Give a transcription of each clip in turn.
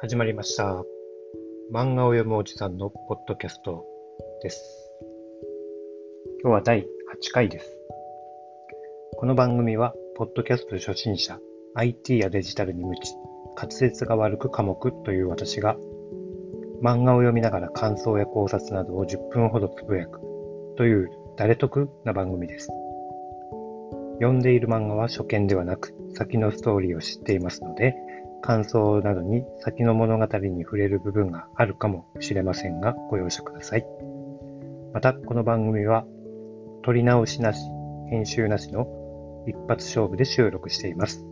始まりました。漫画を読むおじさんのポッドキャストです。今日は第8回です。この番組は、ポッドキャスト初心者、IT やデジタルに無知、滑舌が悪く科目という私が、漫画を読みながら感想や考察などを10分ほどつぶやくという誰得な番組です。読んでいる漫画は初見ではなく、先のストーリーを知っていますので、感想などに先の物語に触れる部分があるかもしれませんが、ご容赦ください。また、この番組は、撮り直しなし、編集なしの一発勝負で収録しています。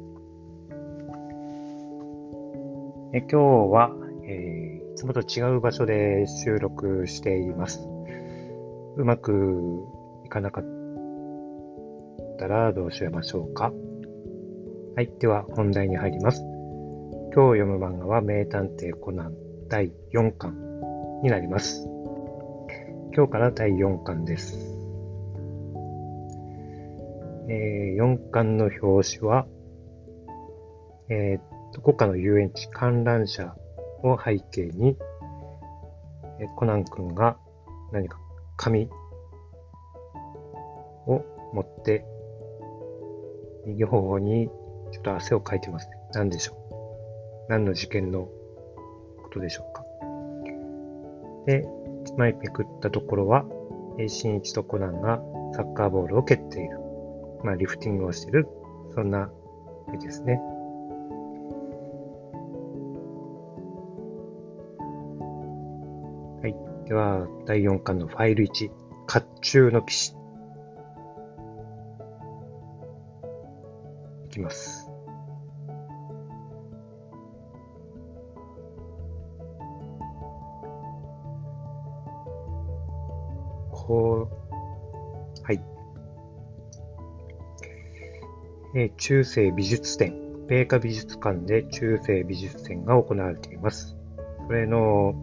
え今日は、えーいつもと違う場所で収録しています。うまくいかなかったらどうしましょうか。はい。では本題に入ります。今日読む漫画は名探偵コナン第4巻になります。今日から第4巻です。えー4巻の表紙は、えーどこかの遊園地観覧車を背景に、えーコナン君が何か紙を持って右方にちょっと汗をかいてますね。何でしょう？何の事件のことでしょうか？で、一枚めくったところは、新一とコナンがサッカーボールを蹴っている。まあ、リフティングをしている。そんな絵ですね。はい。では、第4巻のファイル1、甲冑の騎士。いきます。こう、はい。えー中世美術展、米花美術館で中世美術展が行われています。それの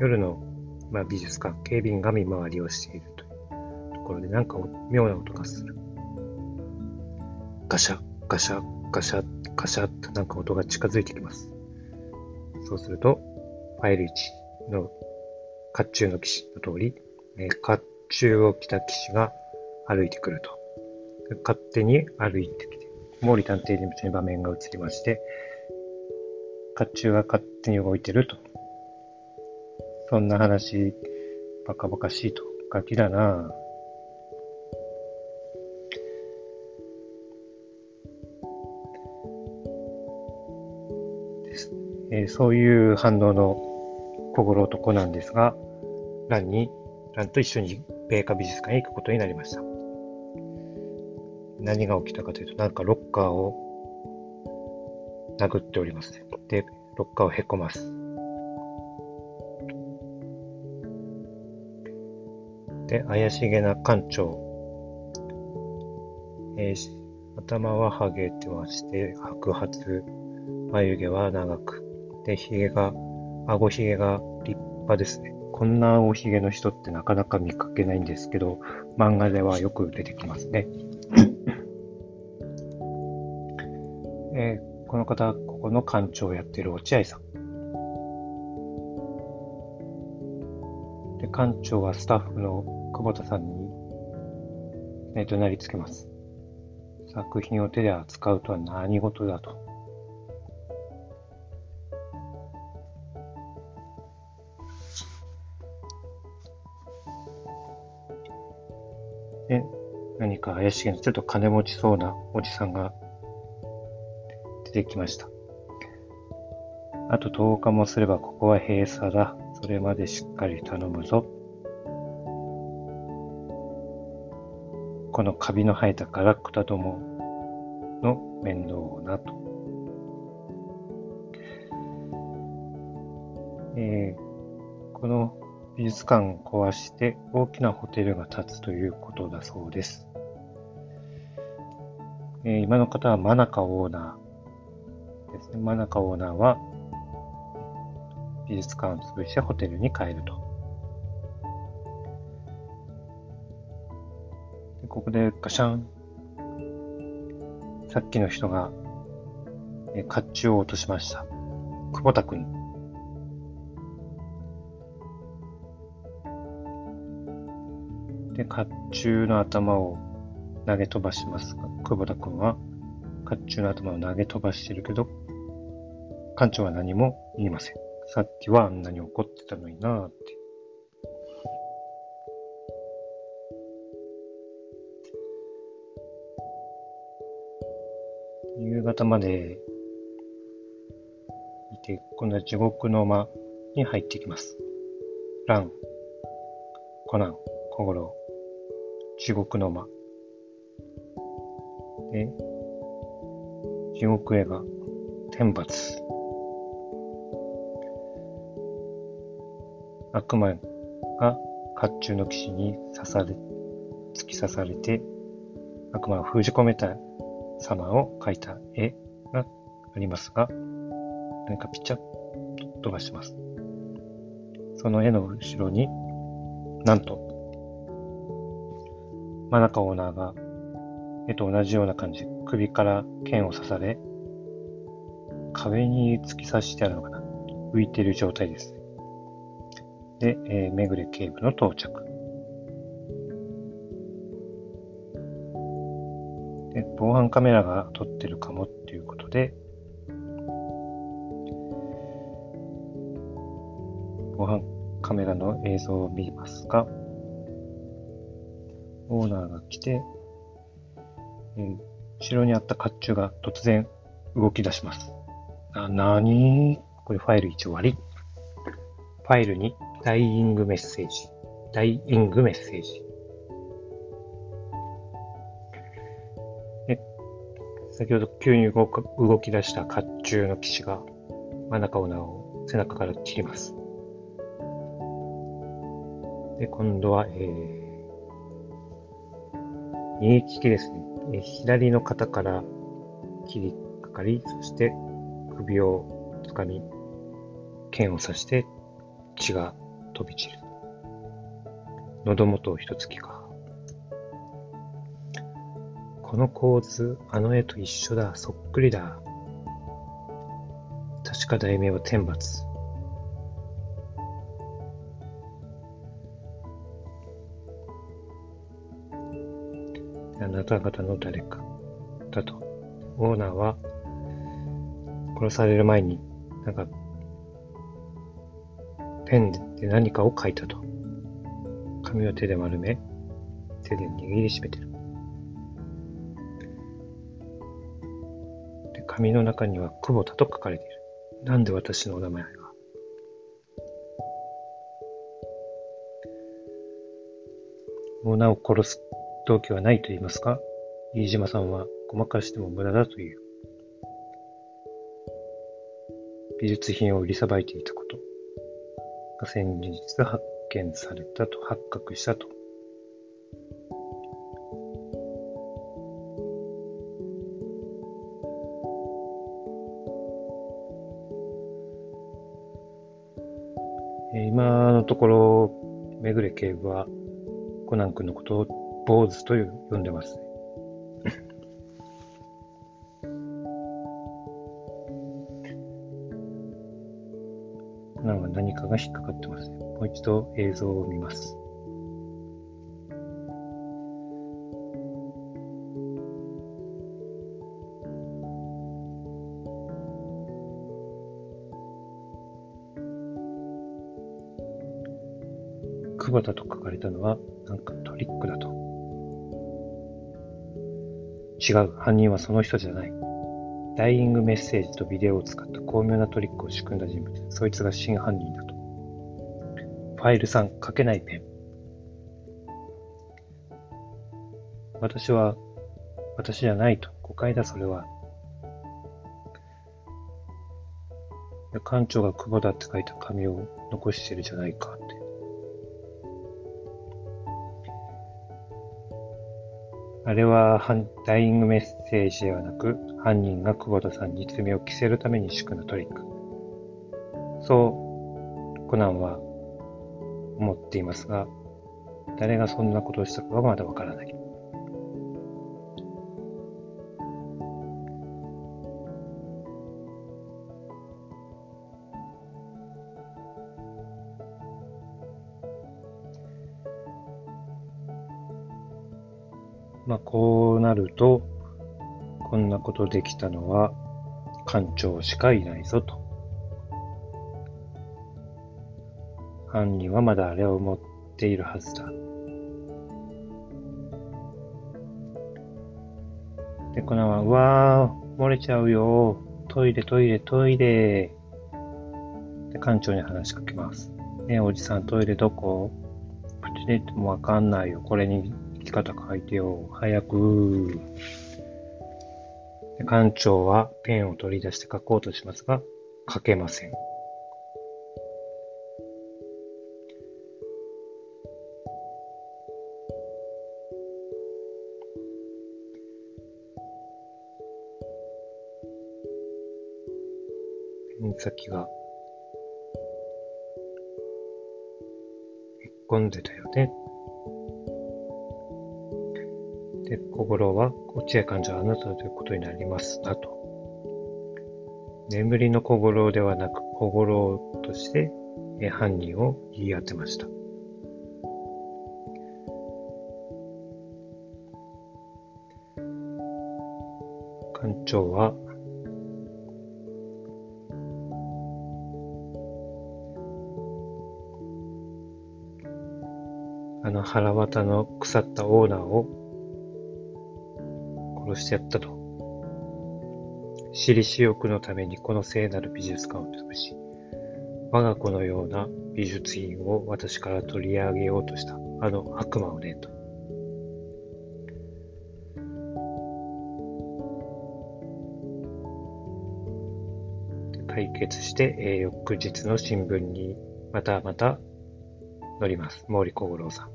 夜の、まあ、美術館、警備員が見回りをしているというところで、なんか妙な音がする。ガシャ、ガシャ、ガシャ、ガシャとなんか音が近づいてきます。そうすると、ファイル1の甲冑の騎士の通り、えー甲冑を着た騎士が歩いてくると。勝手に歩いてきて、毛利探偵事務所に場面が映りまして、甲冑が勝手に動いてると。そんな話、バカバカしいと。ガキだなぁ。えーそういう反応の小五郎男なんですが、ランに、ランと一緒に米花美術館へ行くことになりました。何が起きたかというと、なんかロッカーを殴っております。で、ロッカーをへこます。で、怪しげな館長。えー頭はハゲてまして、白髪、眉毛は長く。で、髭が、顎髭が立派ですね。こんなお髭の人ってなかなか見かけないんですけど、漫画ではよく出てきますね。えーこの方、ここの館長をやっている落合さん。で、館長はスタッフの久保田さんに、えー、怒鳴りつけます。作品を手で扱うとは何事だと。で、何か怪しげな、ちょっと金持ちそうなおじさんが出てきました。あと10日もすればここは閉鎖だ。それまでしっかり頼むぞ。このカビの生えたガラクタどもの面倒をなと。えーこの美術館を壊して大きなホテルが建つということだそうです。えー今の方は真中オーナーですね。真中オーナーは美術館を潰してホテルに帰ると。でここでガシャン。さっきの人が、えー甲冑を落としました。久保田くで、甲冑の頭を投げ飛ばしますが、久保田君は甲冑の頭を投げ飛ばしてるけど、館長は何も言いません。さっきはあんなに怒ってたのになーって。夕方までいて、今度は地獄の間に入ってきます。ラン、コナン、小五郎、地獄の間。で、地獄映画、天罰。悪魔が甲冑の騎士に刺され、突き刺されて、悪魔を封じ込めた様を描いた絵がありますが、何かピチャッと飛ばします。その絵の後ろに、なんと、真中オーナーが絵と同じような感じで首から剣を刺され、壁に突き刺してあるのかな浮いている状態です。で、えー、めぐれ警部の到着。で、防犯カメラが撮ってるかもっていうことで、防犯カメラの映像を見ますが、オーナーが来て、えー、後ろにあった甲冑が突然動き出します。な、なにこれファイル一応割り。ファイルにダイイングメッセージ。ダイイングメッセージ。先ほど急に動動き出した甲冑の騎士が真ん中をなを背中から切ります。で、今度は、えー、右利きですね。左の肩から切りかかり、そして首を掴み、剣を刺して血が飛び散る。喉元を一突きか。この構図、あの絵と一緒だ。そっくりだ。確か題名は天罰。なた方の誰か。だと。オーナーは、殺される前に、なんか、ペンで何かを書いたと。紙を手で丸め、手で握りしめてる。で、紙の中には久保田と書かれている。なんで私のお名前がオーナーを殺す動機はないと言いますか？飯島さんはごまかしても無駄だという。美術品を売りさばいていたことが先日発見されたと、発覚したと。今のところ、めぐれ警部はコナン君のことを坊主と呼んでます。なんか何かが引っかかってますね。もう一度映像を見ます。久保田と書かれたのはなんかトリックだと。違う、犯人はその人じゃない。ダイイングメッセージとビデオを使った巧妙なトリックを仕組んだ人物。そいつが真犯人だと。ファイル3、書けないペン。私は、私じゃないと。誤解だ、それは。館長が久保田って書いた紙を残してるじゃないかあれはダイイングメッセージではなく、犯人が久保田さんに罪を着せるために仕組んだトリック。そう、コナンは思っていますが、誰がそんなことをしたかはまだわからない。まあ、こうなると、こんなことできたのは、館長しかいないぞと。犯人はまだあれを持っているはずだ。で、このまま、うわー、漏れちゃうよ。トイレ、トイレ、トイレ。で、館長に話しかけます。ねおじさんトイレどこ？口で言ってもわかんないよ。これに生き方書いてよ。早く。館長はペンを取り出して書こうとしますが、書けません。ペン先が、へっこんでたよね。で、小五郎は、落合患者はあなたということになりますなと。眠りの小五郎ではなく、小五郎として犯人を言い当てました。館長は、あの腹渡の腐ったオーナーを殺してやったと。私利私欲のためにこの聖なる美術館を潰し、我が子のような美術品を私から取り上げようとしたあの悪魔をね、と。解決して、えー、翌日の新聞にまたまた載ります。毛利小五郎さん。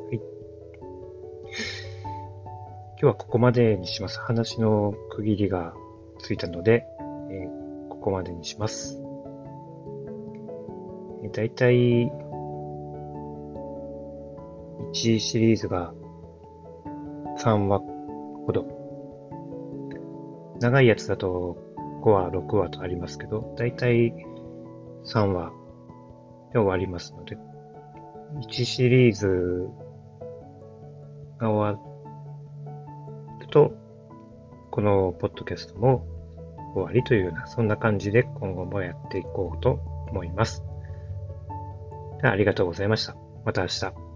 はい。今日はここまでにします。話の区切りがついたので、えー、ここまでにします。だいたい1シリーズが3話ほど。長いやつだと5話、6話とありますけど、だいたい3話で終わりますので、1シリーズが終わると、このポッドキャストも終わりというような、そんな感じで今後もやっていこうと思います。ありがとうございました。また明日。